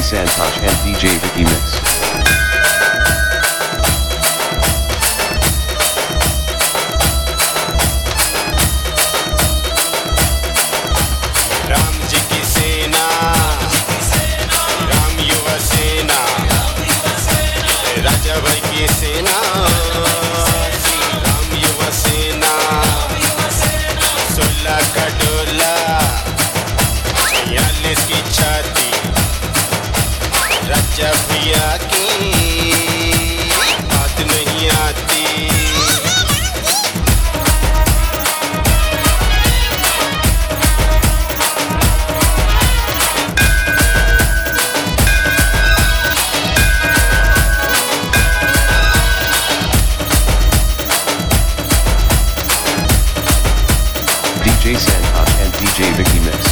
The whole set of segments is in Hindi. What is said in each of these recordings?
Santosh and DJ Vicky Mix. सेना राजा भाई की सेना DJ Sanha uh, and DJ Vicky Mix.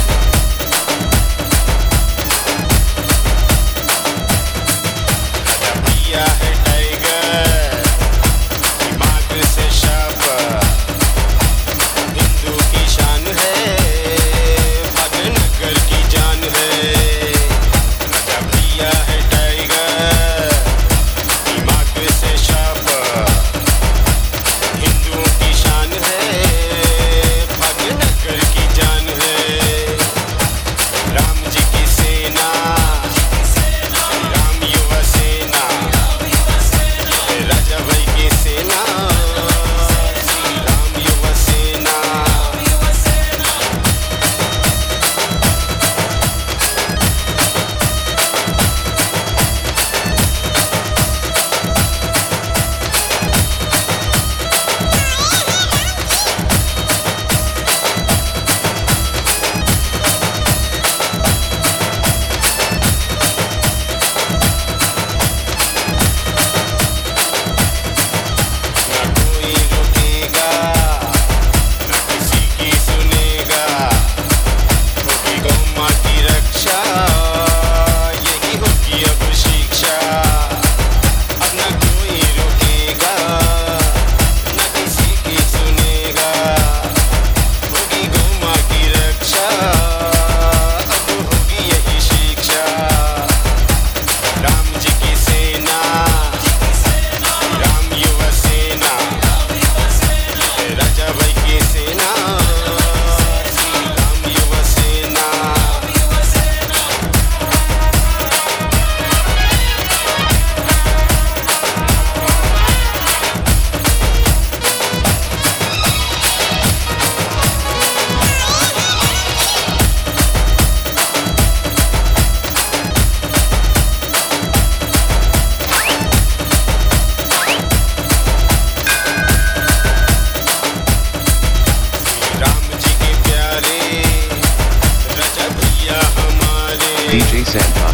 Center.